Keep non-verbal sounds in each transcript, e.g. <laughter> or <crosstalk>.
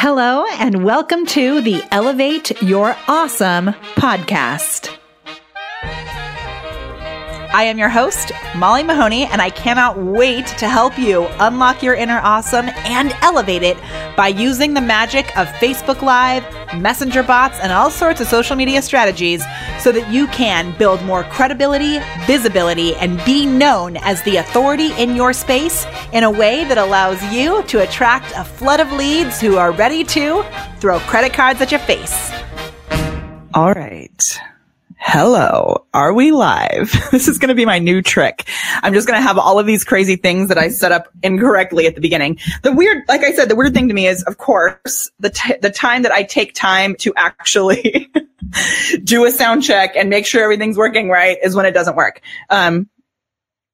Hello, and welcome to the Elevate Your Awesome podcast. I am your host, Molly Mahoney, and I cannot wait to help you unlock your inner awesome and elevate it by using the magic of Facebook Live, Messenger bots, and all sorts of social media strategies so that you can build more credibility, visibility, and be known as the authority in your space in a way that allows you to attract a flood of leads who are ready to throw credit cards at your face. All right. Hello. Are we live? <laughs> This is going to be my new trick. I'm just going to have all of these crazy things that I set up incorrectly at the beginning. The weird, like I said, the weird thing to me is, of course, the, t- the time that I take time to actually <laughs> do a sound check and make sure everything's working right is when it doesn't work. Um,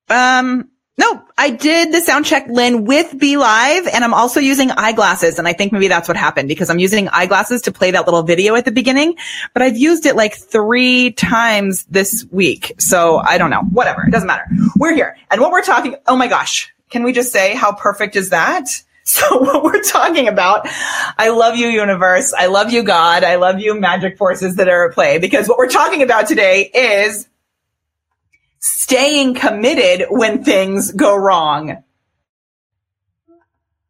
um, no, I did the sound check, Lynn, with Be Live, and I'm also using eyeglasses. And I think maybe that's what happened because I'm using eyeglasses to play that little video at the beginning, but I've used it like three times this week. So I don't know. Whatever. It doesn't matter. We're here. And what we're talking, oh my gosh. Can we just say how perfect is that? <laughs> So what we're talking about, I love you, universe. I love you, God. I love you, magic forces that are at play because what we're talking about today is staying committed when things go wrong.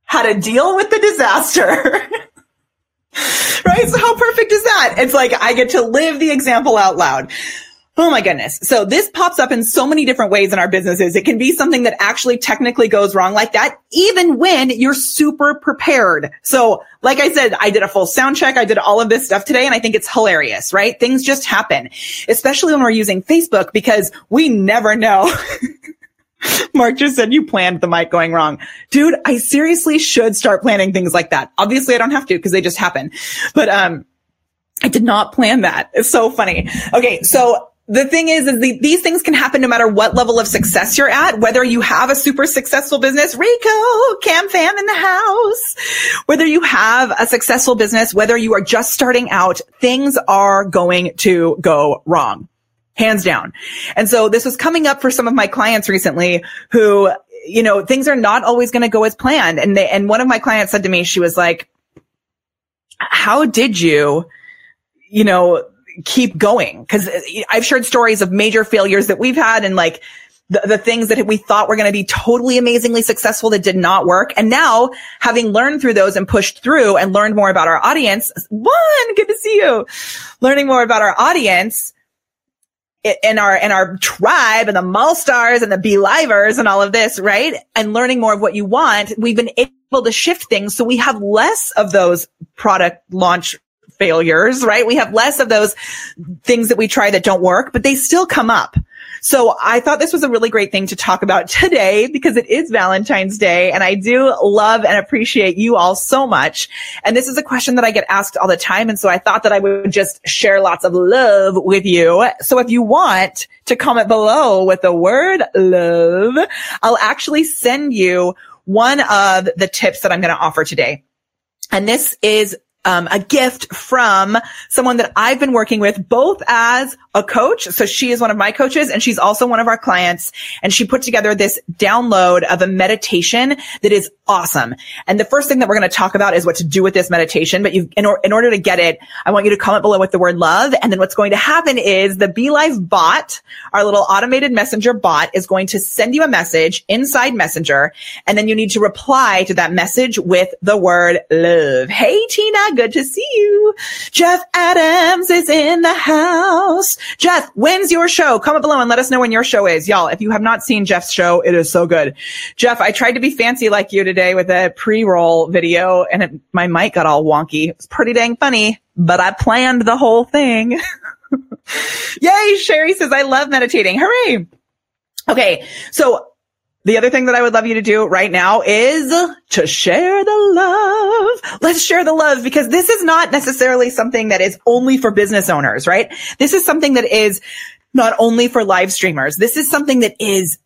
How to deal with the disaster. <laughs> right? So how perfect is that? It's like I get to live the example out loud. Oh my goodness. So this pops up in so many different ways in our businesses. It can be something that actually technically goes wrong like that, even when you're super prepared. So like I said, I did a full sound check. I did all of this stuff today and I think it's hilarious, right? Things just happen, especially when we're using Facebook because we never know. <laughs> Mark just said you planned the mic going wrong. Dude, I seriously should start planning things like that. Obviously I don't have to because they just happen, but, um, I did not plan that. It's so funny. Okay. So the thing is, is the, these things can happen no matter what level of success you're at, whether you have a super successful business, Rico, Cam Fam in the house, whether you have a successful business, whether you are just starting out, things are going to go wrong. Hands down. And so this was coming up for some of my clients recently who, you know, things are not always going to go as planned. And they, and one of my clients said to me, she was like, how did you, you know, keep going. Cause uh, I've shared stories of major failures that we've had and like the, the things that we thought were going to be totally amazingly successful that did not work. And now having learned through those and pushed through and learned more about our audience, one, good to see you, learning more about our audience in our, in our tribe and the mall stars and the BeLivers and all of this, right? And learning more of what you want. We've been able to shift things. So we have less of those product launch failures, right? We have less of those things that we try that don't work, but they still come up. So I thought this was a really great thing to talk about today because it is Valentine's Day and I do love and appreciate you all so much. And this is a question that I get asked all the time. And so I thought that I would just share lots of love with you. So if you want to comment below with the word love, I'll actually send you one of the tips that I'm going to offer today. And this is um, a gift from someone that I've been working with both as a coach. So she is one of my coaches and she's also one of our clients. And she put together this download of a meditation that is awesome. And the first thing that we're going to talk about is what to do with this meditation. But you, in, or, in order to get it, I want you to comment below with the word love. And then what's going to happen is the BeLive bot, our little automated messenger bot is going to send you a message inside messenger. And then you need to reply to that message with the word love. Hey, Tina, good to see you. Jeff Adams is in the house. Jeff, when's your show? Comment below and let us know when your show is. Y'all, if you have not seen Jeff's show, it is so good. Jeff, I tried to be fancy like you today with a pre-roll video and it, my mic got all wonky. It's pretty dang funny, but I planned the whole thing. <laughs> Yay. Sherry says, I love meditating. Hooray. Okay. So the other thing that I would love you to do right now is to share the love. Let's share the love because this is not necessarily something that is only for business owners, right? This is something that is not only for live streamers. This is something that is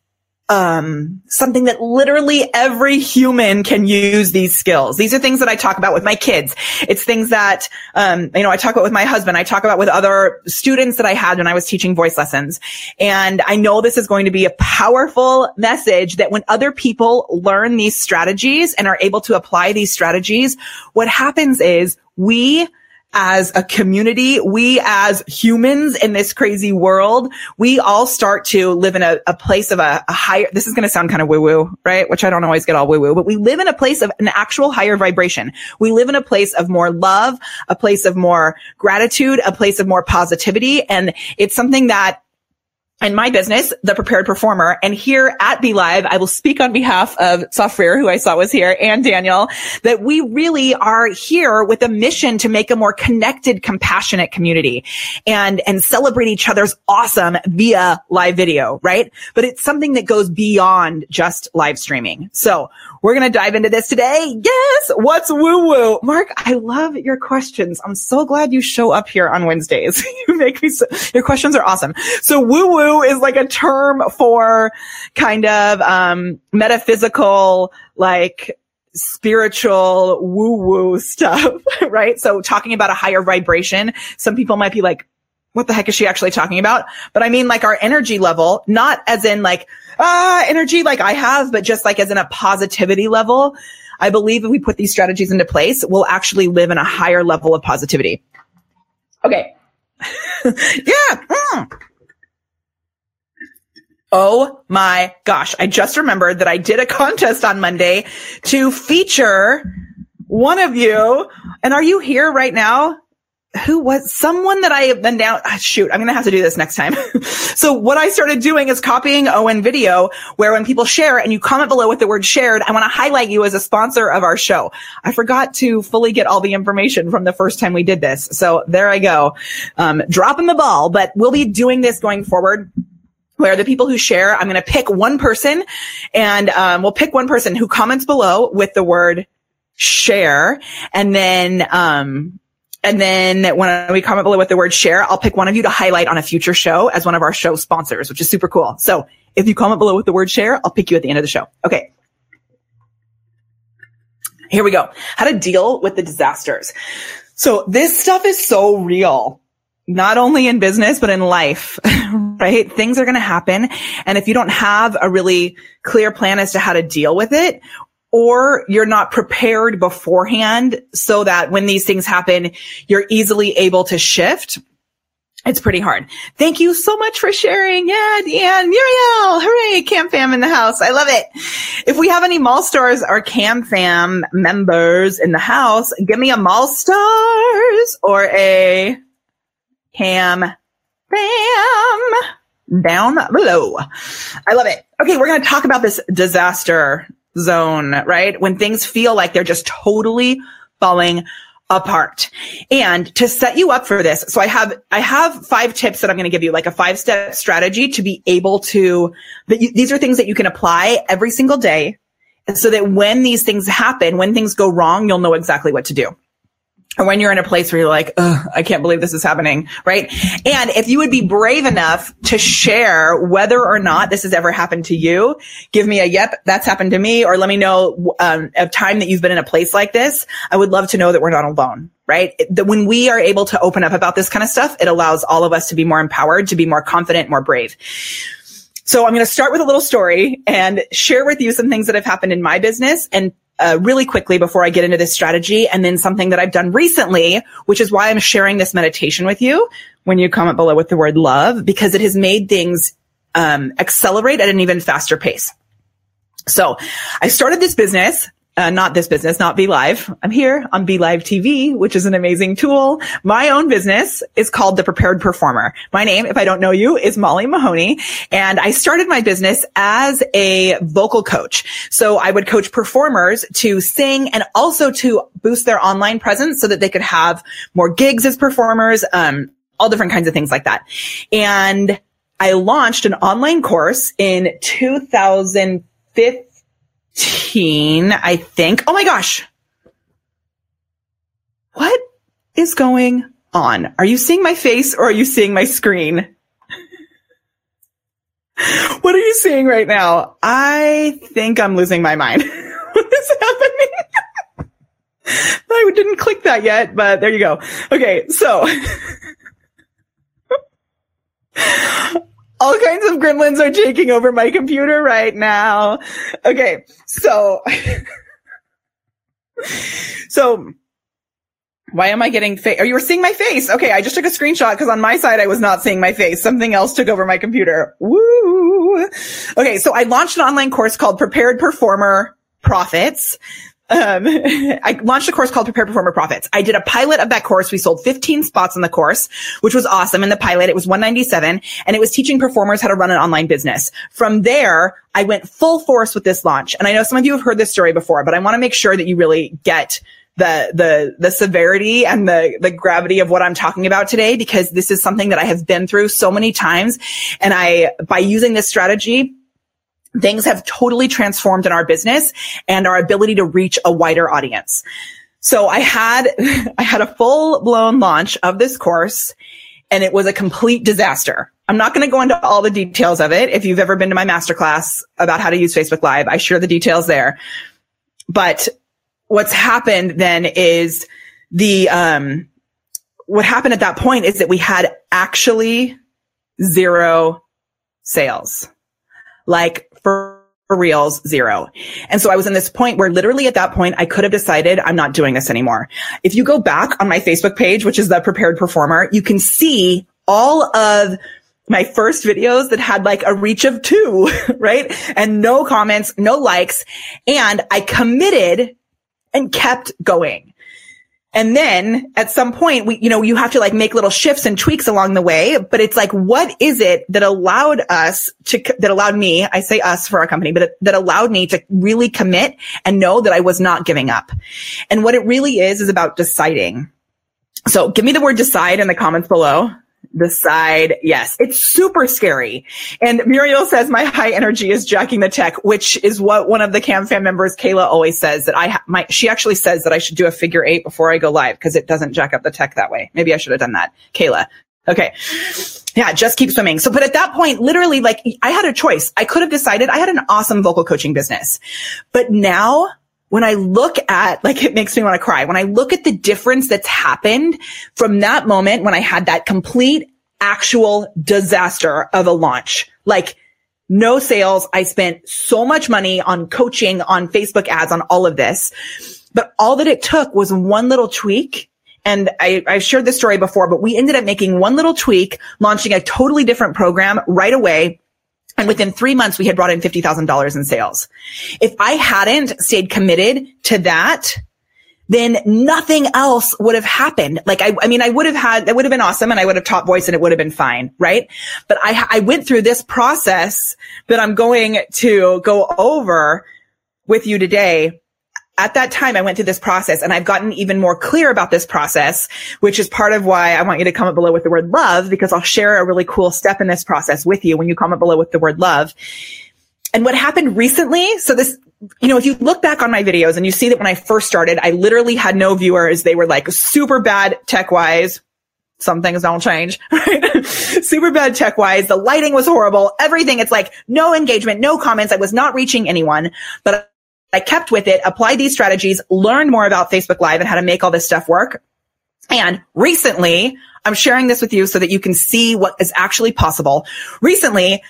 um, something that literally every human can use these skills. These are things that I talk about with my kids. It's things that, um, you know, I talk about with my husband. I talk about with other students that I had when I was teaching voice lessons. And I know this is going to be a powerful message that when other people learn these strategies and are able to apply these strategies, what happens is we as a community, we as humans in this crazy world, we all start to live in a, a place of a, a, higher, this is going to sound kind of woo woo, right? Which I don't always get all woo woo, but we live in a place of an actual higher vibration. We live in a place of more love, a place of more gratitude, a place of more positivity. And it's something that in my business, the prepared performer. And here at Be Live, I will speak on behalf of Software, who I saw was here, and Daniel, that we really are here with a mission to make a more connected, compassionate community and, and celebrate each other's awesome via live video, right? But it's something that goes beyond just live streaming. So we're going to dive into this today. Yes. What's woo woo? Mark, I love your questions. I'm so glad you show up here on Wednesdays. <laughs> you make me so, your questions are awesome. So woo woo is like a term for kind of, um, metaphysical, like, spiritual woo woo <laughs> stuff, <laughs> right? So talking about a higher vibration, some people might be like, what the heck is she actually talking about? But I mean like our energy level, not as in like, ah, energy like I have, but just like as in a positivity level. I believe if we put these strategies into place, we'll actually live in a higher level of positivity. Okay. <laughs> yeah. Mm. Oh my gosh. I just remembered that I did a contest on Monday to feature one of you. And are you here right now? Who was someone that I have been down. Ah, shoot, I'm going to have to do this next time. <laughs> so what I started doing is copying Owen video where when people share and you comment below with the word shared, I want to highlight you as a sponsor of our show. I forgot to fully get all the information from the first time we did this. So there I go. Um, dropping the ball, but we'll be doing this going forward where the people who share, I'm going to pick one person and um, we'll pick one person who comments below with the word share and then um, and then when we comment below with the word share, I'll pick one of you to highlight on a future show as one of our show sponsors, which is super cool. So if you comment below with the word share, I'll pick you at the end of the show. Okay. Here we go. How to deal with the disasters. So this stuff is so real, not only in business, but in life, <laughs> right? Things are going to happen. And if you don't have a really clear plan as to how to deal with it or you're not prepared beforehand so that when these things happen, you're easily able to shift. It's pretty hard. Thank you so much for sharing. Yeah, Deanne, Muriel, hooray, Cam Fam in the house. I love it. If we have any Mall Stars or Cam Fam members in the house, give me a Mall Stars or a Cam Fam down below. I love it. Okay, we're going to talk about this disaster zone, right? When things feel like they're just totally falling apart. And to set you up for this, so I have, I have five tips that I'm going to give you, like a five step strategy to be able to, that you, these are things that you can apply every single day. And so that when these things happen, when things go wrong, you'll know exactly what to do or when you're in a place where you're like, I can't believe this is happening, right? And if you would be brave enough to share whether or not this has ever happened to you, give me a yep, that's happened to me, or let me know um, a time that you've been in a place like this. I would love to know that we're not alone, right? That when we are able to open up about this kind of stuff, it allows all of us to be more empowered, to be more confident, more brave. So I'm going to start with a little story and share with you some things that have happened in my business and uh, really quickly before I get into this strategy. And then something that I've done recently, which is why I'm sharing this meditation with you when you comment below with the word love, because it has made things um, accelerate at an even faster pace. So I started this business uh, not this business, not Be Live. I'm here on Be Live TV, which is an amazing tool. My own business is called The Prepared Performer. My name, if I don't know you, is Molly Mahoney. And I started my business as a vocal coach. So I would coach performers to sing and also to boost their online presence so that they could have more gigs as performers, um, all different kinds of things like that. And I launched an online course in 2015 18, I think. Oh my gosh. What is going on? Are you seeing my face or are you seeing my screen? <laughs> what are you seeing right now. I think I'm losing my mind. <laughs> what is happening? <laughs> I didn't click that yet, but there you go. Okay, so all kinds of gremlins are taking over my computer right now. Okay, so <laughs> so why am I getting face? Oh, you were seeing my face. Okay, I just took a screenshot because on my side I was not seeing my face. Something else took over my computer. Woo! Okay, so I launched an online course called Prepared Performer Profits. Um, <laughs> I launched a course called Prepare Performer Profits. I did a pilot of that course. We sold 15 spots in the course, which was awesome. In the pilot, it was 197 and it was teaching performers how to run an online business. From there, I went full force with this launch. And I know some of you have heard this story before, but I want to make sure that you really get the the the severity and the the gravity of what I'm talking about today because this is something that I have been through so many times and I by using this strategy things have totally transformed in our business and our ability to reach a wider audience. So I had <laughs> I had a full blown launch of this course and it was a complete disaster. I'm not going to go into all the details of it. If you've ever been to my masterclass about how to use Facebook Live, I share the details there. But what's happened then is the, um, what happened at that point is that we had actually zero sales. Like for, reals, zero. And so I was in this point where literally at that point, I could have decided I'm not doing this anymore. If you go back on my Facebook page, which is the prepared performer, you can see all of my first videos that had like a reach of two, <laughs> right? And no comments, no likes. And I committed and kept going. And then at some point, we, you know, you have to like make little shifts and tweaks along the way. But it's like, what is it that allowed us to, that allowed me, I say us for our company, but that allowed me to really commit and know that I was not giving up. And what it really is, is about deciding. So give me the word decide in the comments below the side. Yes, it's super scary. And Muriel says my high energy is jacking the tech, which is what one of the Cam fam members, Kayla, always says that I ha- my, she actually says that I should do a figure eight before I go live because it doesn't jack up the tech that way. Maybe I should have done that. Kayla. Okay. Yeah, just keep swimming. So, but at that point, literally, like I had a choice. I could have decided I had an awesome vocal coaching business, but now when I look at, like, it makes me want to cry. When I look at the difference that's happened from that moment when I had that complete actual disaster of a launch, like no sales. I spent so much money on coaching, on Facebook ads, on all of this. But all that it took was one little tweak. And I, I've shared this story before, but we ended up making one little tweak, launching a totally different program right away and within three months, we had brought in $50,000 in sales. If I hadn't stayed committed to that, then nothing else would have happened. Like, I, I mean, I would have had, that would have been awesome and I would have taught voice and it would have been fine. Right. But I, I went through this process that I'm going to go over with you today at that time, I went through this process and I've gotten even more clear about this process, which is part of why I want you to comment below with the word love, because I'll share a really cool step in this process with you when you comment below with the word love. And what happened recently, so this, you know, if you look back on my videos and you see that when I first started, I literally had no viewers. They were like super bad tech wise. Some things don't change, <laughs> right? super bad tech wise. The lighting was horrible. Everything. It's like no engagement, no comments. I was not reaching anyone, but I kept with it, applied these strategies, learned more about Facebook Live and how to make all this stuff work. And recently, I'm sharing this with you so that you can see what is actually possible. Recently,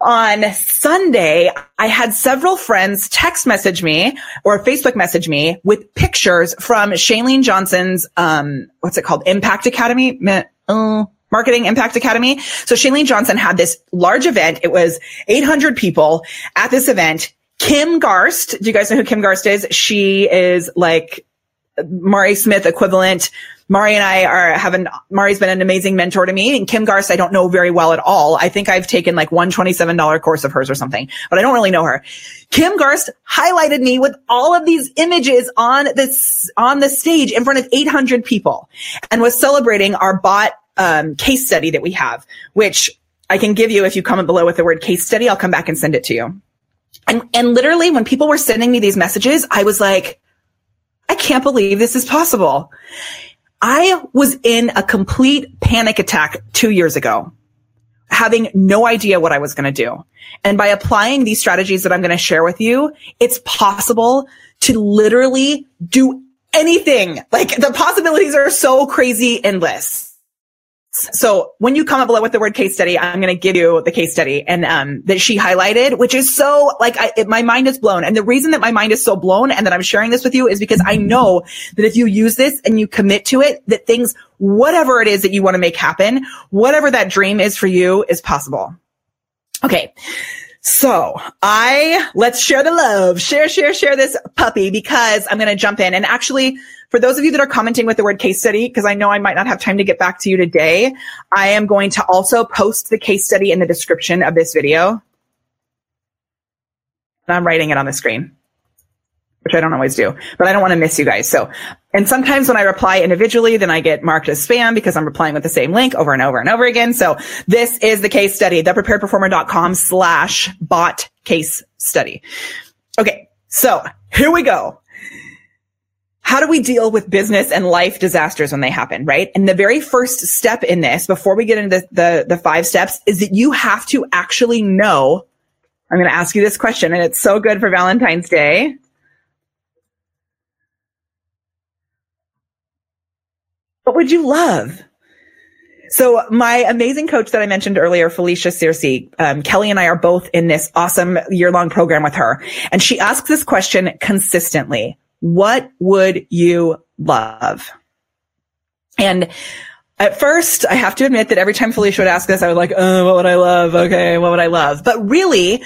on Sunday, I had several friends text message me or Facebook message me with pictures from Chalene Johnson's, um, what's it called? Impact Academy? Uh, Marketing Impact Academy. So Chalene Johnson had this large event. It was 800 people at this event. Kim Garst. Do you guys know who Kim Garst is? She is like Mari Smith equivalent. Mari and I are having, Mari's been an amazing mentor to me and Kim Garst, I don't know very well at all. I think I've taken like one $27 course of hers or something, but I don't really know her. Kim Garst highlighted me with all of these images on this, on the stage in front of 800 people and was celebrating our bot, um, case study that we have, which I can give you if you comment below with the word case study. I'll come back and send it to you. And, and literally when people were sending me these messages, I was like, I can't believe this is possible. I was in a complete panic attack two years ago. having no idea what I was going to do. And by applying these strategies that I'm going to share with you, it's possible to literally do anything. Like the possibilities are so crazy endless. So when you comment below with the word case study, I'm going to give you the case study and, um, that she highlighted, which is so like, I, it, my mind is blown. And the reason that my mind is so blown and that I'm sharing this with you is because I know that if you use this and you commit to it, that things, whatever it is that you want to make happen, whatever that dream is for you is possible. Okay. So I, let's share the love, share, share, share this puppy because I'm going to jump in and actually for those of you that are commenting with the word case study, because I know I might not have time to get back to you today, I am going to also post the case study in the description of this video. And I'm writing it on the screen, which I don't always do, but I don't want to miss you guys. So, and sometimes when I reply individually, then I get marked as spam because I'm replying with the same link over and over and over again. So this is the case study, thepreparedperformer.com slash bot case study. Okay. So here we go how do we deal with business and life disasters when they happen, right? And the very first step in this, before we get into the, the, the five steps, is that you have to actually know. I'm going to ask you this question, and it's so good for Valentine's Day. What would you love? So my amazing coach that I mentioned earlier, Felicia Searcy, um, Kelly and I are both in this awesome year long program with her. And she asks this question consistently. What would you love? And at first, I have to admit that every time Felicia would ask this, I was like, oh, what would I love? Okay, what would I love? But really,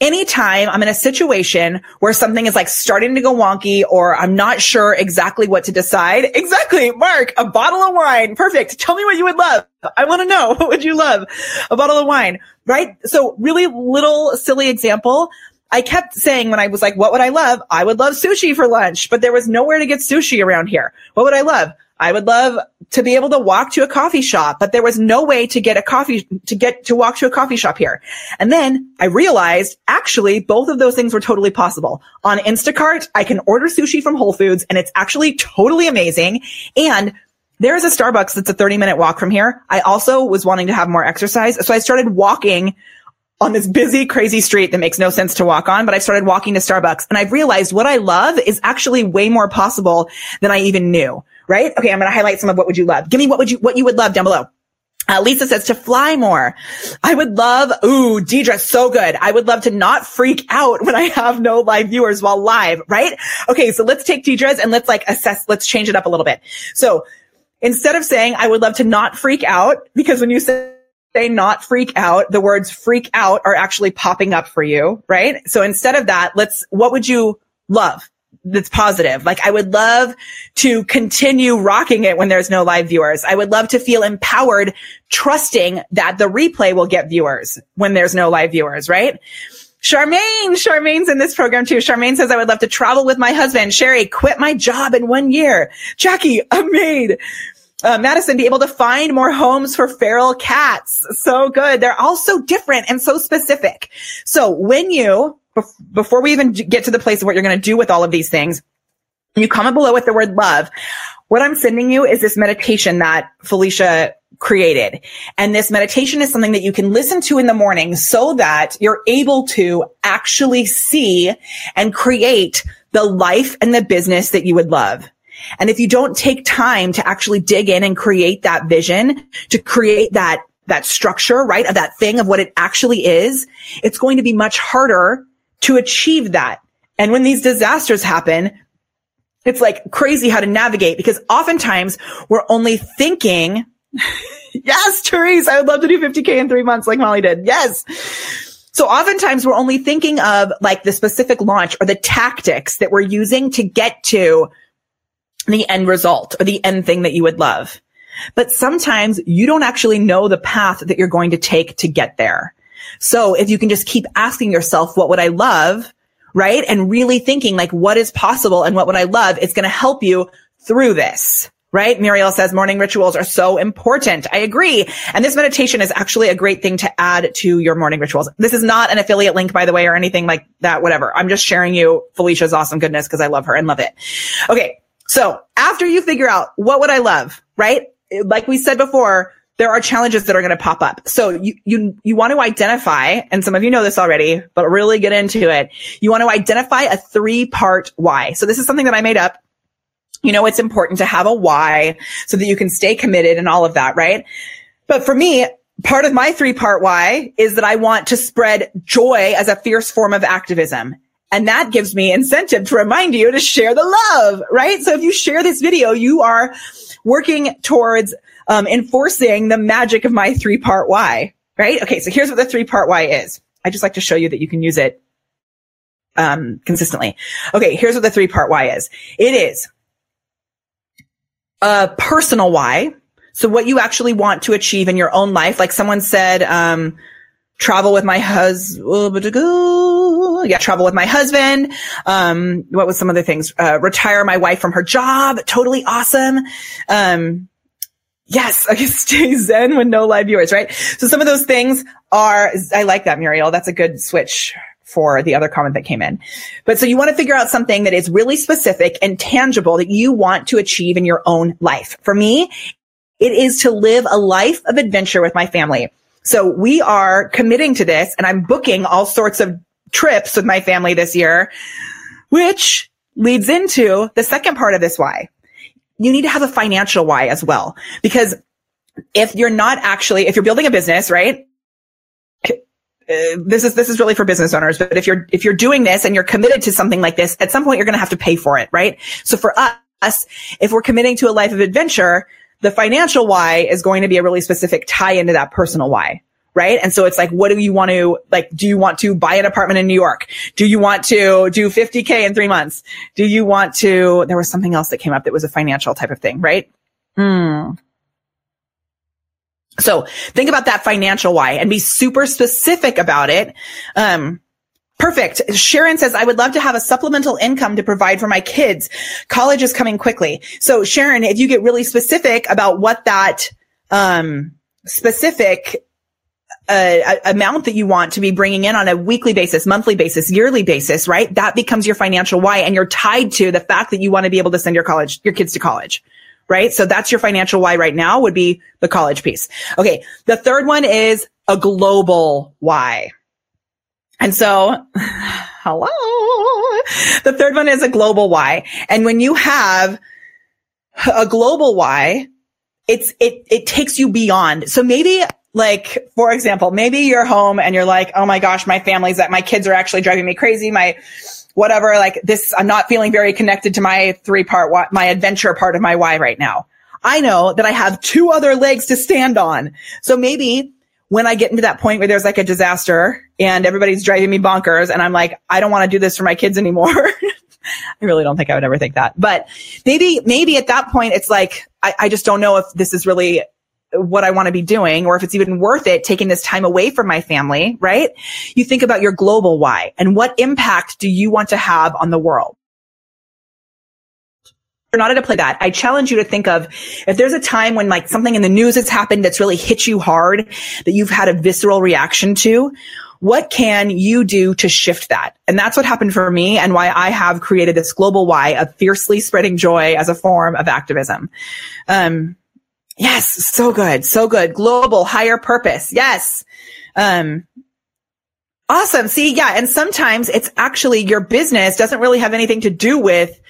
anytime I'm in a situation where something is like starting to go wonky or I'm not sure exactly what to decide. Exactly. Mark, a bottle of wine. Perfect. Tell me what you would love. I want to know. <laughs> What would you love? A bottle of wine, right? So really little silly example. I kept saying when I was like, what would I love? I would love sushi for lunch, but there was nowhere to get sushi around here. What would I love? I would love to be able to walk to a coffee shop, but there was no way to get a coffee, to get to walk to a coffee shop here. And then I realized actually both of those things were totally possible. On Instacart, I can order sushi from Whole Foods and it's actually totally amazing. And there is a Starbucks that's a 30 minute walk from here. I also was wanting to have more exercise. So I started walking on this busy, crazy street that makes no sense to walk on, but I started walking to Starbucks and I've realized what I love is actually way more possible than I even knew. Right? Okay. I'm going to highlight some of what would you love. Give me what would you, what you would love down below. Uh, Lisa says to fly more. I would love, ooh, Deidre, so good. I would love to not freak out when I have no live viewers while live, right? Okay. So let's take Deidre's and let's like assess, let's change it up a little bit. So instead of saying I would love to not freak out, because when you say say not freak out, the words freak out are actually popping up for you, right? So instead of that, let's, what would you love? That's positive. Like I would love to continue rocking it when there's no live viewers. I would love to feel empowered, trusting that the replay will get viewers when there's no live viewers, right? Charmaine, Charmaine's in this program too. Charmaine says, I would love to travel with my husband. Sherry, quit my job in one year. Jackie, <laughs> a maid uh, Madison be able to find more homes for feral cats. So good. They're all so different and so specific. So when you, before we even get to the place of what you're going to do with all of these things, you comment below with the word love. What I'm sending you is this meditation that Felicia created. And this meditation is something that you can listen to in the morning so that you're able to actually see and create the life and the business that you would love. And if you don't take time to actually dig in and create that vision, to create that, that structure, right? Of that thing of what it actually is, it's going to be much harder to achieve that. And when these disasters happen, it's like crazy how to navigate because oftentimes we're only thinking, <laughs> yes, Therese, I would love to do 50K in three months like Molly did. Yes. So oftentimes we're only thinking of like the specific launch or the tactics that we're using to get to the end result or the end thing that you would love. But sometimes you don't actually know the path that you're going to take to get there. So if you can just keep asking yourself, what would I love? Right. And really thinking like, what is possible and what would I love? It's going to help you through this. Right? Muriel says morning rituals are so important. I agree. And this meditation is actually a great thing to add to your morning rituals. This is not an affiliate link, by the way, or anything like that, whatever. I'm just sharing you Felicia's awesome goodness because I love her and love it. Okay. So after you figure out what would I love, right? Like we said before, there are challenges that are going to pop up. So you, you, you want to identify, and some of you know this already, but really get into it. You want to identify a three part why. So this is something that I made up. You know, it's important to have a why so that you can stay committed and all of that, right? But for me, part of my three part why is that I want to spread joy as a fierce form of activism. And that gives me incentive to remind you to share the love, right? So if you share this video, you are working towards um, enforcing the magic of my three part why, right? Okay. So here's what the three part why is. I just like to show you that you can use it um, consistently. Okay. Here's what the three part why is. It is a personal why. So what you actually want to achieve in your own life, like someone said, um, travel with my husband. Yeah, travel with my husband. Um, what was some other things? Uh, retire my wife from her job. Totally awesome. Um, yes, <laughs> I can stay zen with no live viewers, right? So some of those things are, I like that, Muriel. That's a good switch for the other comment that came in. But so you want to figure out something that is really specific and tangible that you want to achieve in your own life. For me, it is to live a life of adventure with my family. So we are committing to this and I'm booking all sorts of trips with my family this year, which leads into the second part of this why. You need to have a financial why as well, because if you're not actually, if you're building a business, right? Uh, this is this is really for business owners but if you're if you're doing this and you're committed to something like this at some point you're going to have to pay for it right so for us if we're committing to a life of adventure the financial why is going to be a really specific tie into that personal why. Right. And so it's like, what do you want to, like, do you want to buy an apartment in New York? Do you want to do 50K in three months? Do you want to, there was something else that came up that was a financial type of thing, right? Hmm. So think about that financial why and be super specific about it. Um, Perfect. Sharon says, I would love to have a supplemental income to provide for my kids. College is coming quickly. So Sharon, if you get really specific about what that, um, specific uh, amount that you want to be bringing in on a weekly basis, monthly basis, yearly basis, right? That becomes your financial why. And you're tied to the fact that you want to be able to send your college, your kids to college, right? So that's your financial why right now would be the college piece. Okay. The third one is a global why. And so, <sighs> hello. The third one is a global why. And when you have a global why, it's, it, it takes you beyond. So maybe like, for example, maybe you're home and you're like, Oh my gosh, my family's that my kids are actually driving me crazy. My, whatever, like this, I'm not feeling very connected to my three part, my adventure part of my why right now. I know that I have two other legs to stand on. So maybe when I get into that point where there's like a disaster and everybody's driving me bonkers and I'm like, I don't want to do this for my kids anymore. <laughs> I really don't think I would ever think that, but maybe, maybe at that point, it's like, I, I just don't know if this is really what I want to be doing or if it's even worth it taking this time away from my family, right? You think about your global why and what impact do you want to have on the world? you're not at a place that, I challenge you to think of if there's a time when like something in the news has happened that's really hit you hard, that you've had a visceral reaction to, what can you do to shift that? And that's what happened for me and why I have created this global why of fiercely spreading joy as a form of activism. Um, yes, so good, so good. Global higher purpose. Yes. Um, awesome. See, yeah. And sometimes it's actually your business doesn't really have anything to do with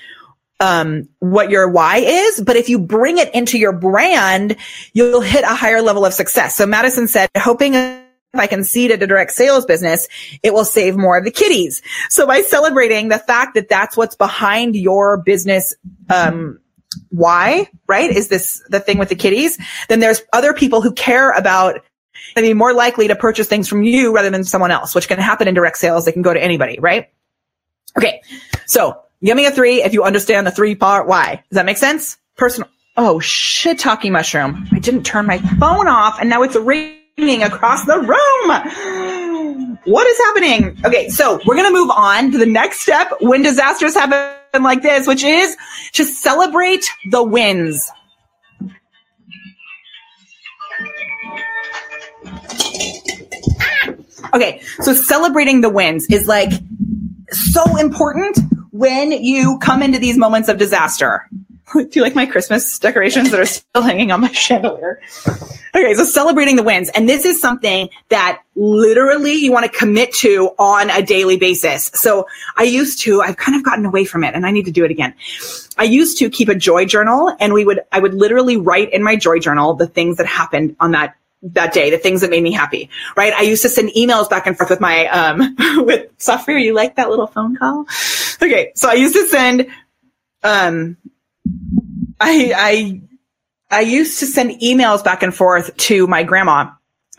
um, what your why is, but if you bring it into your brand, you'll hit a higher level of success. So Madison said, hoping if I can seed at a direct sales business, it will save more of the kitties. So by celebrating the fact that that's what's behind your business, um, why, right? Is this the thing with the kitties? Then there's other people who care about and be more likely to purchase things from you rather than someone else, which can happen in direct sales. They can go to anybody, right? Okay. So Give me a three if you understand the three part why. Does that make sense? Personal. Oh, shiitake mushroom. I didn't turn my phone off and now it's ringing across the room. What is happening? Okay. So we're going to move on to the next step when disasters happen like this, which is to celebrate the wins. Okay. So celebrating the wins is like so important when you come into these moments of disaster. <laughs> Do like my Christmas decorations that are still hanging on my chandelier? Okay, so celebrating the wins. And this is something that literally you want to commit to on a daily basis. So I used to, I've kind of gotten away from it and I need to do it again. I used to keep a joy journal and we would, I would literally write in my joy journal the things that happened on that that day, the things that made me happy, right? I used to send emails back and forth with my, um, <laughs> with software. You like that little phone call? Okay. So I used to send, um, I, I, I used to send emails back and forth to my grandma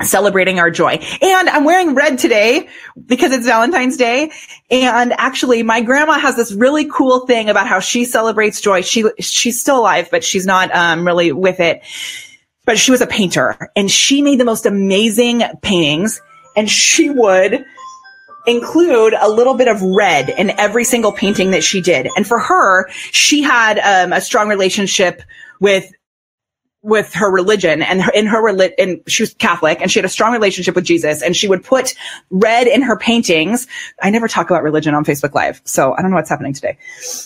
celebrating our joy. And I'm wearing red today because it's Valentine's Day. And actually my grandma has this really cool thing about how she celebrates joy. She, she's still alive, but she's not, um, really with it but she was a painter and she made the most amazing paintings and she would include a little bit of red in every single painting that she did. And for her, she had um, a strong relationship with with her religion and in her religion, she was Catholic and she had a strong relationship with Jesus and she would put red in her paintings. I never talk about religion on Facebook Live, so I don't know what's happening today,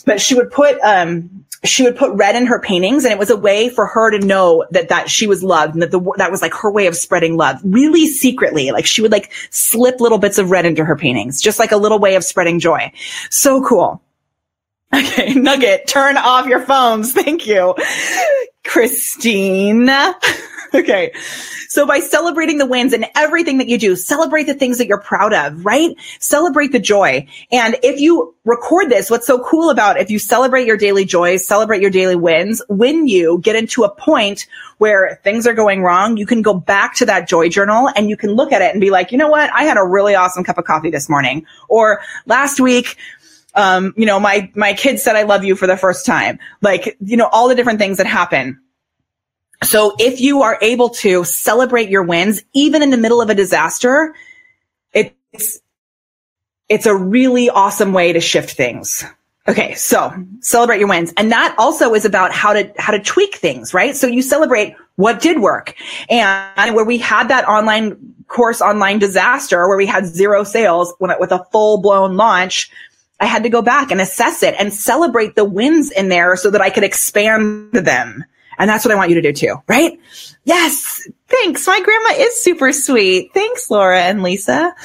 but she would put, um, she would put red in her paintings and it was a way for her to know that, that she was loved and that the, that was like her way of spreading love really secretly. Like she would like slip little bits of red into her paintings, just like a little way of spreading joy. So cool. <laughs> Okay, Nugget, turn off your phones. Thank you. Christine. <laughs> okay. So by celebrating the wins and everything that you do, celebrate the things that you're proud of, right? Celebrate the joy. And if you record this, what's so cool about if you celebrate your daily joys, celebrate your daily wins, when you get into a point where things are going wrong, you can go back to that joy journal and you can look at it and be like, you know what? I had a really awesome cup of coffee this morning. Or last week, um, you know, my, my kids said, I love you for the first time. Like, you know, all the different things that happen. So if you are able to celebrate your wins, even in the middle of a disaster, it's, it's a really awesome way to shift things. Okay. So celebrate your wins. And that also is about how to, how to tweak things, right? So you celebrate what did work and where we had that online course online disaster where we had zero sales when with a full blown launch I had to go back and assess it and celebrate the wins in there so that I could expand them. And that's what I want you to do too, right? Yes. Thanks. My grandma is super sweet. Thanks, Laura and Lisa.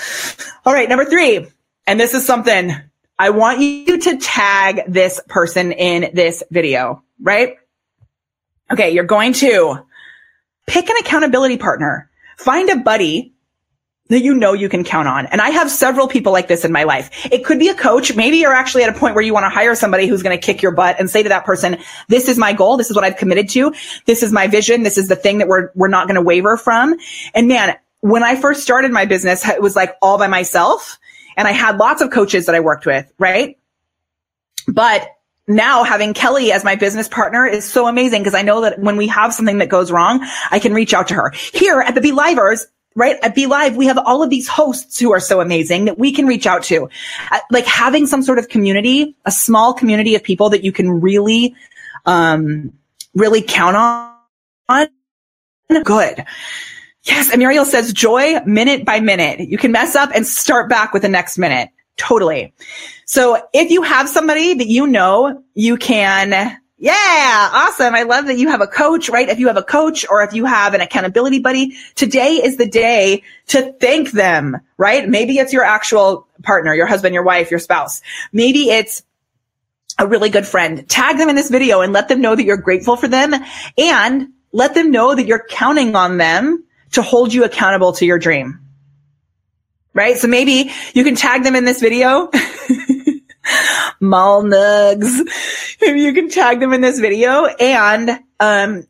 All right. Number three. And this is something I want you to tag this person in this video, right? Okay. You're going to pick an accountability partner. Find a buddy that you know you can count on. And I have several people like this in my life. It could be a coach. Maybe you're actually at a point where you want to hire somebody who's going to kick your butt and say to that person, this is my goal. This is what I've committed to. This is my vision. This is the thing that we're, we're not going to waver from. And man, when I first started my business, it was like all by myself and I had lots of coaches that I worked with, right? But now having Kelly as my business partner is so amazing because I know that when we have something that goes wrong, I can reach out to her. Here at the Be Livers, right? At Be Live, we have all of these hosts who are so amazing that we can reach out to. Uh, like having some sort of community, a small community of people that you can really, um, really count on. Good. Yes. And Muriel says joy minute by minute. You can mess up and start back with the next minute. Totally. So if you have somebody that you know you can yeah, awesome. I love that you have a coach, right? If you have a coach or if you have an accountability buddy, today is the day to thank them, right? Maybe it's your actual partner, your husband, your wife, your spouse. Maybe it's a really good friend. Tag them in this video and let them know that you're grateful for them and let them know that you're counting on them to hold you accountable to your dream. Right? So maybe you can tag them in this video. <laughs> Mall nugs. Maybe you can tag them in this video and um,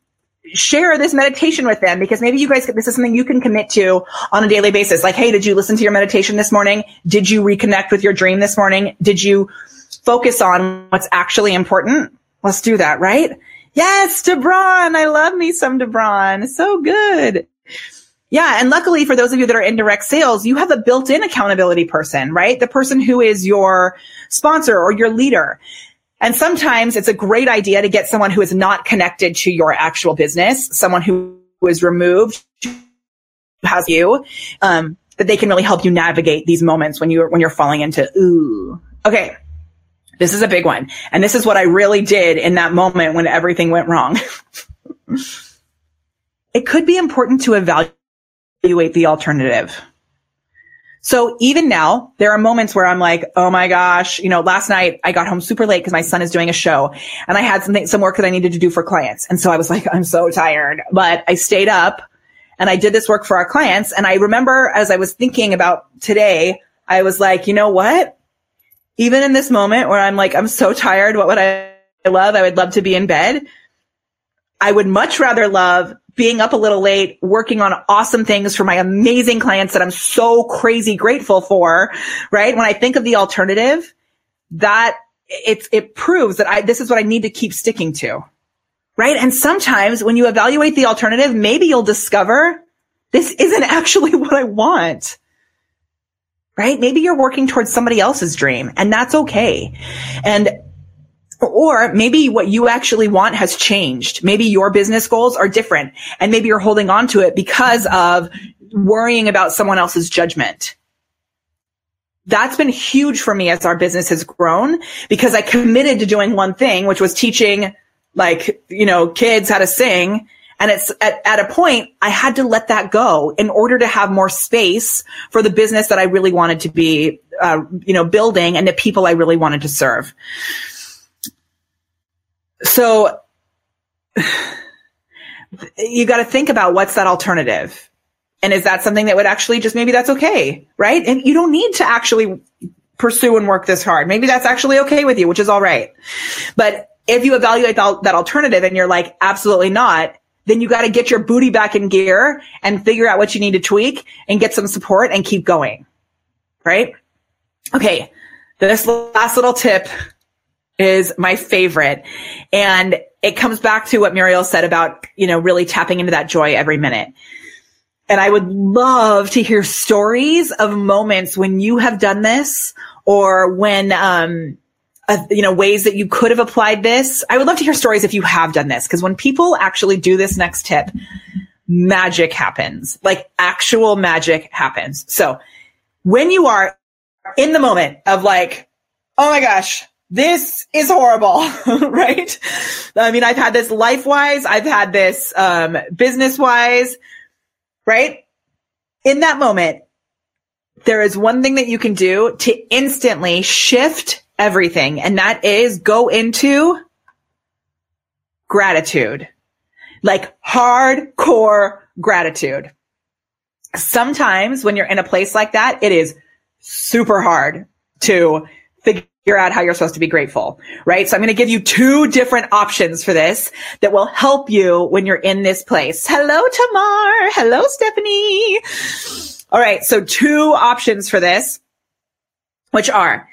share this meditation with them because maybe you guys this is something you can commit to on a daily basis. Like, hey, did you listen to your meditation this morning? Did you reconnect with your dream this morning? Did you focus on what's actually important? Let's do that, right? Yes, Debron. I love me some Debron. So good. Yeah. And luckily for those of you that are in direct sales, you have a built in accountability person, right? The person who is your sponsor or your leader. And sometimes it's a great idea to get someone who is not connected to your actual business, someone who is removed, has you, um, that they can really help you navigate these moments when you're, when you're falling into, ooh. Okay. This is a big one. And this is what I really did in that moment when everything went wrong. <laughs> it could be important to evaluate the alternative. So even now, there are moments where I'm like, oh my gosh, you know, last night I got home super late because my son is doing a show and I had something, some work that I needed to do for clients. And so I was <laughs> like, I'm so tired, but I stayed up and I did this work for our clients. And I remember as I was thinking about today, I was like, you know what? Even in this moment where I'm like, I'm so tired. What would I love? I would love to be in bed. I would much rather love being up a little late, working on awesome things for my amazing clients that I'm so crazy grateful for, right? When I think of the alternative, that it's, it proves that I, this is what I need to keep sticking to, right? And sometimes when you evaluate the alternative, maybe you'll discover this isn't <laughs> actually what I want, right? Maybe you're working towards somebody else's dream and that's okay. And or maybe what you actually want has changed. Maybe your business goals are different and maybe you're holding on to it because of worrying about someone else's judgment. That's been huge for me as our business has grown because I committed to doing one thing, which was teaching like, you know, kids how to sing. And it's at, at a point I had to let that go in order to have more space for the business that I really wanted to be, uh, you know, building and the people I really wanted to serve. So <sighs> you got to think about what's that alternative. And is that something that would actually just maybe that's okay, right? And you don't need to actually pursue and work this hard. Maybe that's actually okay with you, which is all right. But if you evaluate that, that alternative and you're like, absolutely not, then you got to get your booty back in gear and figure out what you need to tweak and get some support and keep going. Right? Okay. This last little tip is my favorite. And it comes back to what Muriel said about, you know, really tapping into that joy every minute. And I would love to hear stories of moments when you have done this or when, um, uh, you know, ways that you could have applied this. I would love to hear stories if you have done this. Cause when people actually do this next tip, magic happens, like actual magic happens. So when you are in the moment of like, oh my gosh, this is horrible, <laughs> right? I mean, I've had this life wise. I've had this, um, business wise, right? In that moment, there is one thing that you can do to instantly shift everything. And that is go into gratitude, like hardcore gratitude. Sometimes when you're in a place like that, it is super hard to figure figure out how you're supposed to be grateful, right? So I'm going to give you two different options for this that will help you when you're in this place. Hello, Tamar. Hello, Stephanie. All right. So two options for this, which are,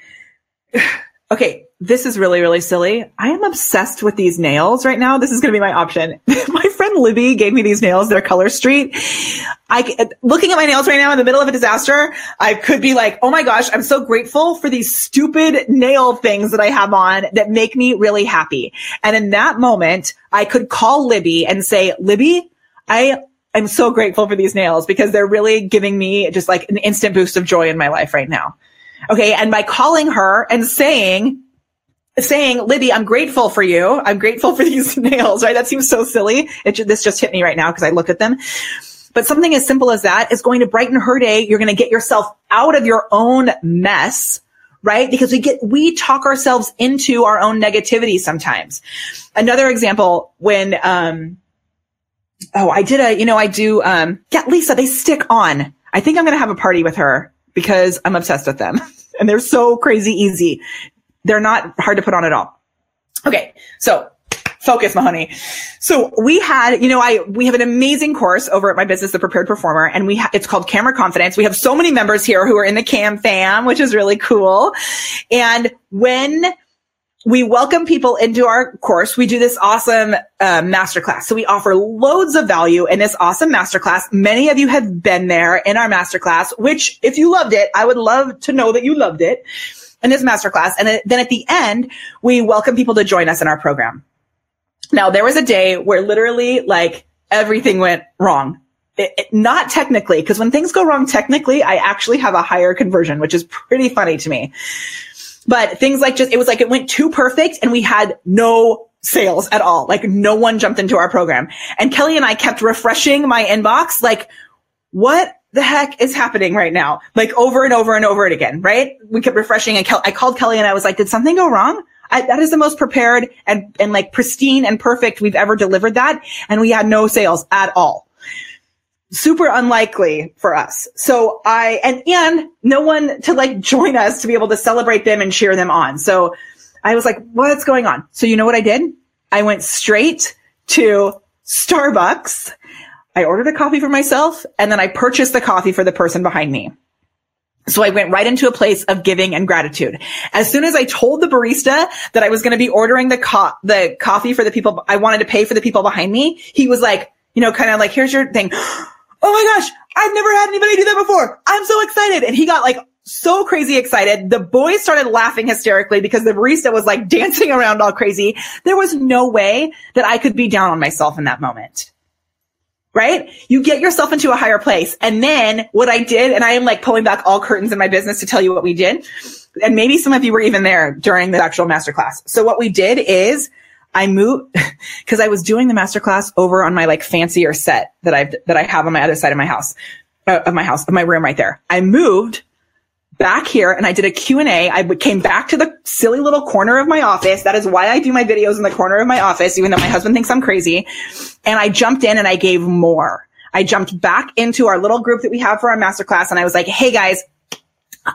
<sighs> okay, this is really, really silly. I am obsessed with these nails right now. This is going to be my option. <laughs> my Libby gave me these nails. They're color street. I, looking at my nails right now in the middle of a disaster, I could be like, oh my gosh, I'm so grateful for these stupid nail things that I have on that make me really happy. And in that moment, I could call Libby and say, Libby, I I'm so grateful for these nails because they're really giving me just like an instant boost of joy in my life right now. Okay. And by calling her and saying, saying, Libby, I'm grateful for you. I'm grateful for <laughs> these nails, right? That seems so silly. It, this just hit me right now because I looked at them. But something as simple as that is going to brighten her day. You're going to get yourself out of your own mess, right? Because we get, we talk ourselves into our own negativity sometimes. Another example when, um, oh, I did a, you know, I do, um, yeah, Lisa, they stick on. I think I'm going to have a party with her because I'm obsessed with them <laughs> and they're so crazy easy. They're not hard to put on at all. Okay. So focus, Mahoney. So we had, you know, I, we have an amazing course over at my business, The Prepared Performer, and we, ha- it's called Camera Confidence. We have so many members here who are in the Cam fam, which is really cool. And when we welcome people into our course. We do this awesome uh, masterclass. So we offer loads of value in this awesome masterclass. Many of you have been there in our masterclass, which if you loved it, I would love to know that you loved it in this masterclass. And then at the end, we welcome people to join us in our program. Now, there was a day where literally like everything went wrong. It, it, not technically, because when things go wrong technically, I actually have a higher conversion, which is pretty funny to me. but things like just, it was like it went too perfect and we had no sales at all. Like no one jumped into our program. And Kelly and I kept refreshing my inbox, like, what the heck is happening right now? Like over and over and over it again, right? We kept refreshing and Kel- I called Kelly and I was like, did something go wrong? I, that is the most prepared and, and like pristine and perfect we've ever delivered that. And we had no sales at all. Super unlikely for us. So I, and, and no one to like join us to be able to celebrate them and cheer them on. So I was like, what's going on? So you know what I did? I went straight to Starbucks. I ordered a coffee for myself and then I purchased the coffee for the person behind me. So I went right into a place of giving and gratitude. As soon as I told the barista that I was going to be ordering the co- the coffee for the people I wanted to pay for the people behind me, he was like, you know, kind of like, here's your thing. <gasps> Oh my gosh, I've never had anybody do that before. I'm so excited. And he got like so crazy excited. The boys started laughing hysterically because the barista was like dancing around all crazy. There was no way that I could be down on myself in that moment. Right? You get yourself into a higher place. And then what I did, and I am like pulling back all curtains in my business to tell you what we did. And maybe some of you were even there during the actual masterclass. So what we did is I moved <laughs> because I was doing the masterclass over on my like fancier set that I've, that I have on my other side of my house, uh, of my house, of my room right there. I moved back here and I did a Q&A. I came back to the silly little corner of my office. That is why I do my videos in the corner of my office, even though my husband thinks I'm crazy. And I jumped in and I gave more. I jumped back into our little group that we have for our masterclass and I was like, Hey guys,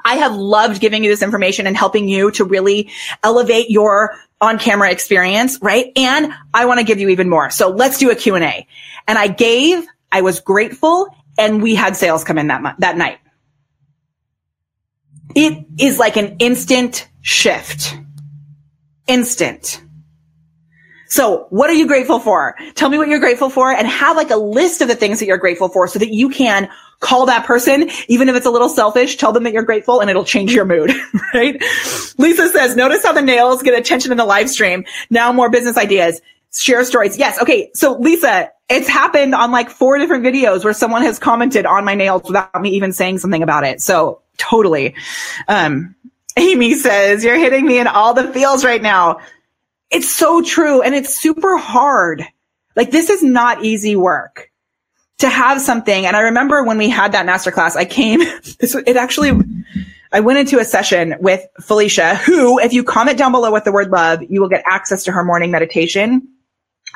I have loved giving you this information and helping you to really elevate your on camera experience, right? And I want to give you even more. So let's do a Q&A. And I gave, I was grateful and we had sales come in that, that night. It is like an instant shift. Instant. So what are you grateful for? Tell me what you're grateful for and have like a list of the things that you're grateful for so that you can call that person, even if it's a little selfish, tell them that you're grateful and it'll change your mood, <laughs> right? Lisa says, notice how the nails get attention in the live stream. Now more business ideas. Share stories. Yes. Okay. So Lisa, it's happened on like four different videos where someone has commented on my nails without me even saying something about it. So totally. Um, Amy says, you're hitting me in all the feels right now. It's so true. And it's super hard. Like this is not easy work to have something. And I remember when we had that masterclass, I came, <laughs> this, it actually, I went into a session with Felicia, who, if you comment down below with the word love, you will get access to her morning meditation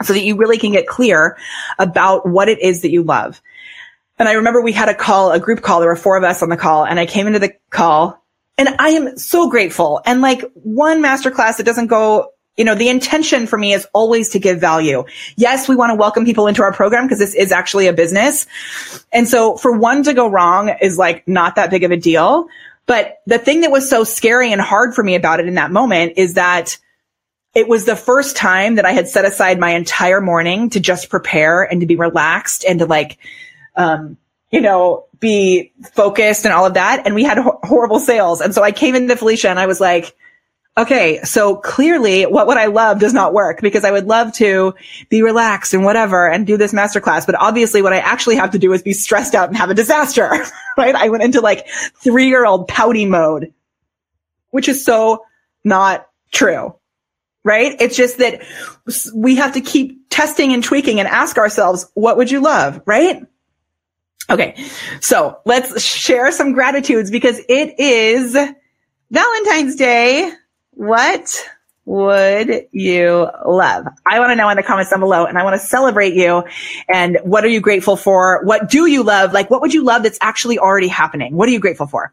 so that you really can get clear about what it is that you love. And I remember we had a call, a group call. There were four of us on the call and I came into the call and I am so grateful. And like one masterclass that doesn't go you know, the intention for me is always to give value. Yes, we want to welcome people into our program because this is actually a business. And so for one to go wrong is like not that big of a deal. But the thing that was so scary and hard for me about it in that moment is that it was the first time that I had set aside my entire morning to just prepare and to be relaxed and to like, um, you know, be focused and all of that. And we had ho- horrible sales. And so I came into Felicia and I was like, Okay, so clearly what would I love does not work because I would love to be relaxed and whatever and do this masterclass. But obviously what I actually have to do is be stressed out and have a disaster, <laughs> right? I went into like three year old pouty mode, which is so not true, right? It's just that we have to keep testing and tweaking and ask ourselves, what would you love, right? Okay. So let's share some gratitudes because it is Valentine's Day. What would you love? I want to know in the comments down below and I want to celebrate you. And what are you grateful for? What do you love? Like, what would you love that's actually already happening? What are you grateful for?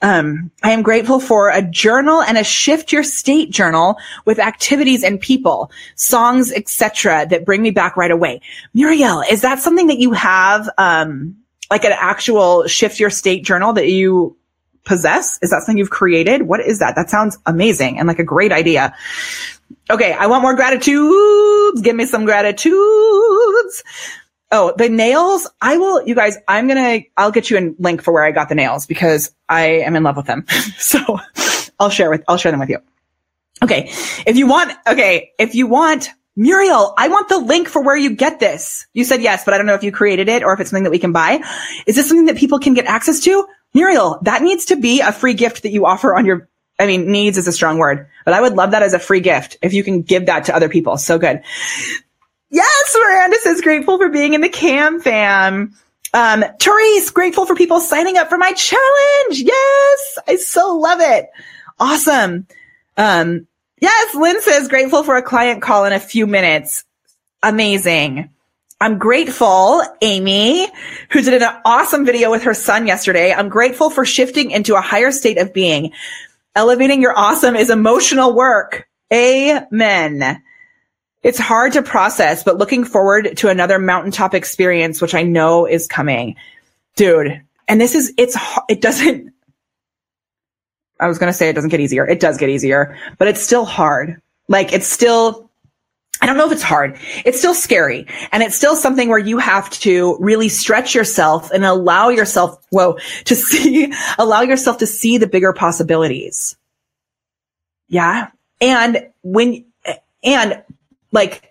Um, I am grateful for a journal and a shift your state journal with activities and people, songs, etc. that bring me back right away. Muriel, is that something that you have, um, like an actual shift your state journal that you possess? Is that something you've created? What is that? That sounds amazing and like a great idea. Okay. I want more gratitudes. Give me some gratitudes. Oh, the nails. I will, you guys, I'm going to, I'll get you a link for where I got the nails because I am in love with them. <laughs> so I'll share with, I'll share them with you. Okay. If you want, okay. If you want Muriel, I want the link for where you get this. You said yes, but I don't know if you created it or if it's something that we can buy. Is this something that people can get access to? Muriel, that needs to be a free gift that you offer on your I mean, needs is a strong word, but I would love that as a free gift if you can give that to other people. So good. Yes, Miranda says grateful for being in the cam fam. Um, Therese, grateful for people signing up for my challenge. Yes, I so love it. Awesome. Um, yes, Lynn says grateful for a client call in a few minutes. Amazing. I'm grateful, Amy, who did an awesome video with her son yesterday. I'm grateful for shifting into a higher state of being. Elevating your awesome is emotional work. Amen. It's hard to process, but looking forward to another mountaintop experience, which I know is coming. Dude. And this is, it's, it doesn't, I was going to say it doesn't get easier. It does get easier, but it's still hard. Like it's still, I don't know if it's hard. It's still scary. And it's still something where you have to really stretch yourself and allow yourself, whoa, to <laughs> see, allow yourself to see the bigger possibilities. Yeah. And when, and like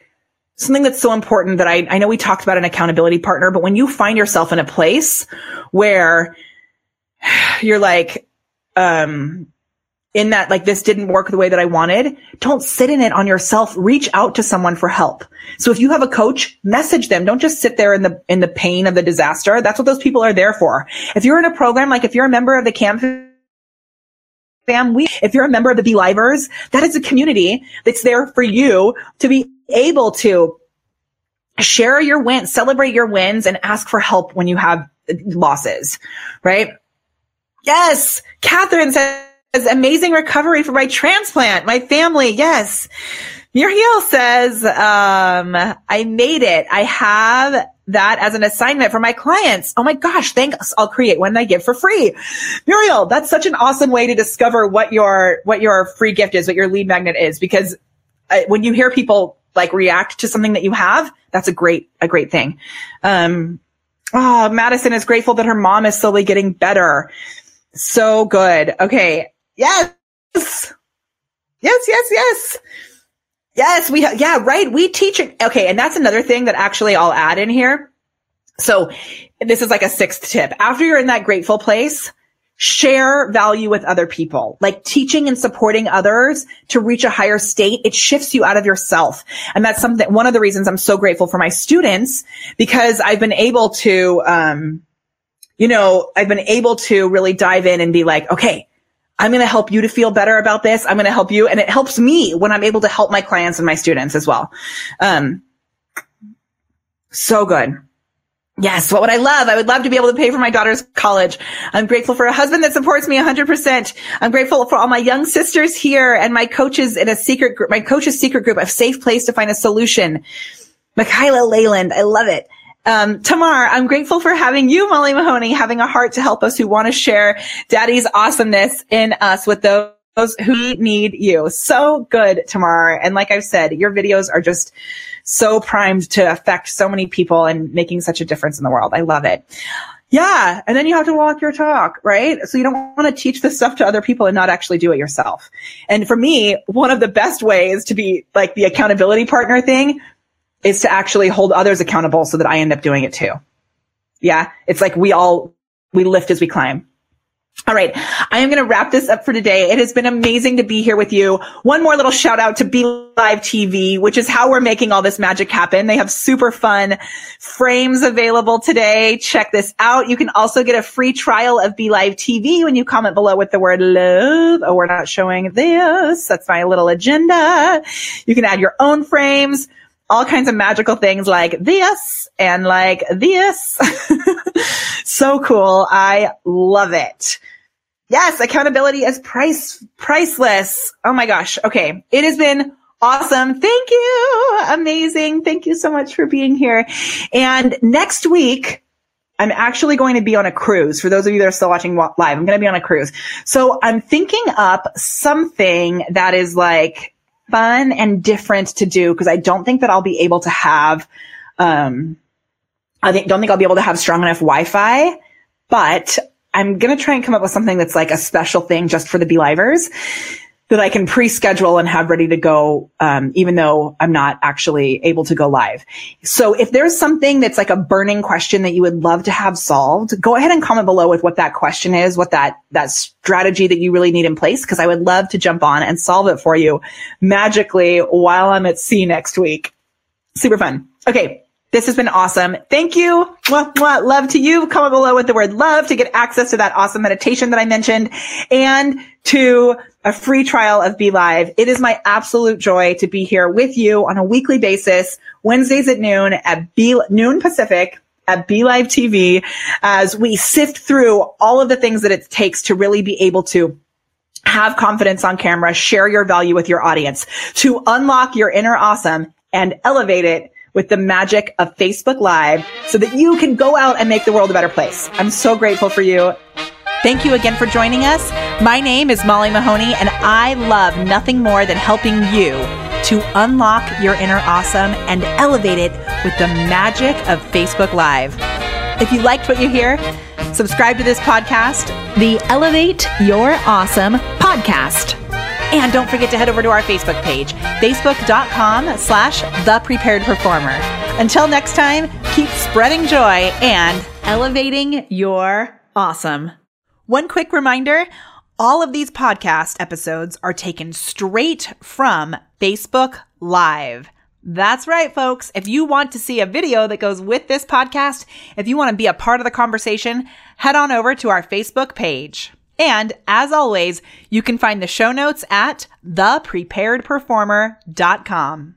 something that's so important that I, I know we talked about an accountability partner, but when you find yourself in a place where <sighs> you're like, um, in that like this didn't work the way that I wanted, don't sit in it on yourself. Reach out to someone for help. So if you have a coach, message them. Don't just sit there in the in the pain of the disaster. That's what those people are there for. If you're in a program, like if you're a member of the cam fam, we if you're a member of the Be Livers, that is a community that's there for you to be able to share your wins, celebrate your wins, and ask for help when you have losses. Right? Yes. Catherine says amazing recovery for my transplant. My family, yes. Muriel says, um, I made it. I have that as an assignment for my clients. Oh my gosh, thanks. I'll create one I give for free. Muriel, that's such an awesome way to discover what your, what your free gift is, what your lead magnet is, because uh, when you hear people like react to something that you have, that's a great, a great thing. Um, oh, Madison is grateful that her mom is slowly getting better. So good. Okay. Yes. Yes, yes, yes. Yes, we, ha- yeah, right. We teach it. Okay. And that's another thing that actually I'll add in here. So this is like a sixth tip. After you're in that grateful place, share value with other people, like teaching and supporting others to reach a higher state. It shifts you out of yourself. And that's something, one of the reasons I'm so grateful for my students because I've been able to, um, you know, I've been able to really dive in and be like, okay, I'm going to help you to feel better about this. I'm going to help you. And it helps me when I'm able to help my clients and my students as well. Um, so good. Yes. What would I love? I would love to be able to pay for my daughter's college. I'm grateful for a husband that supports me 100%. I'm grateful for all my young sisters here and my coaches in a secret group, my coach's secret group, a safe place to find a solution. Michaela Leyland. I love it. Um, Tamar, I'm grateful for having you, Molly Mahoney, having a heart to help us who want to share daddy's awesomeness in us with those who need you. So good, Tamar. And like I've said, your videos are just so primed to affect so many people and making such a difference in the world. I love it. Yeah. And then you have to walk your talk, right? So you don't want to teach this stuff to other people and not actually do it yourself. And for me, one of the best ways to be like the accountability partner thing is to actually hold others accountable so that I end up doing it too. Yeah. It's like we all, we lift as we climb. All right. I am going to wrap this up for today. It has been amazing to be here with you. One more little shout out to Be Live TV, which is how we're making all this magic happen. They have super fun frames available today. Check this out. You can also get a free trial of Be Live TV when you comment below with the word love. Oh, we're not showing this. That's my little agenda. You can add your own frames all kinds of magical things like this and like this. <laughs> so cool. I love it. Yes, accountability is price priceless. Oh my gosh. Okay. It has been awesome. Thank you. Amazing. Thank you so much for being here. And next week, I'm actually going to be on a cruise. For those of you that are still watching live, I'm going to be on a cruise. So I'm thinking up something that is like fun and different to do because I don't think that I'll be able to have, um, I think, don't think I'll be able to have strong enough Wi-Fi, but I'm going to try and come up with something that's like a special thing just for the Be Livers. That I can pre-schedule and have ready to go, um, even though I'm not actually able to go live. So if there's something that's like a burning question that you would love to have solved, go ahead and comment below with what that question is, what that, that strategy that you really need in place. Cause I would love to jump on and solve it for you magically while I'm at sea next week. Super fun. Okay. This has been awesome. Thank you. Mwah, mwah. Love to you. Comment below with the word love to get access to that awesome meditation that I mentioned and to a free trial of Be Live. It is my absolute joy to be here with you on a weekly basis, Wednesdays at noon at B, noon Pacific at Be Live TV as we sift through all of the things that it takes to really be able to have confidence on camera, share your value with your audience, to unlock your inner awesome and elevate it with the magic of Facebook Live so that you can go out and make the world a better place. I'm so grateful for you. Thank you again for joining us. My name is Molly Mahoney, and I love nothing more than helping you to unlock your inner awesome and elevate it with the magic of Facebook Live. If you liked what you hear, subscribe to this podcast, the Elevate Your Awesome podcast. And don't forget to head over to our Facebook page, facebook.com slash the prepared performer. Until next time, keep spreading joy and elevating your awesome. One quick reminder all of these podcast episodes are taken straight from Facebook Live. That's right, folks. If you want to see a video that goes with this podcast, if you want to be a part of the conversation, head on over to our Facebook page. And as always, you can find the show notes at thepreparedperformer.com.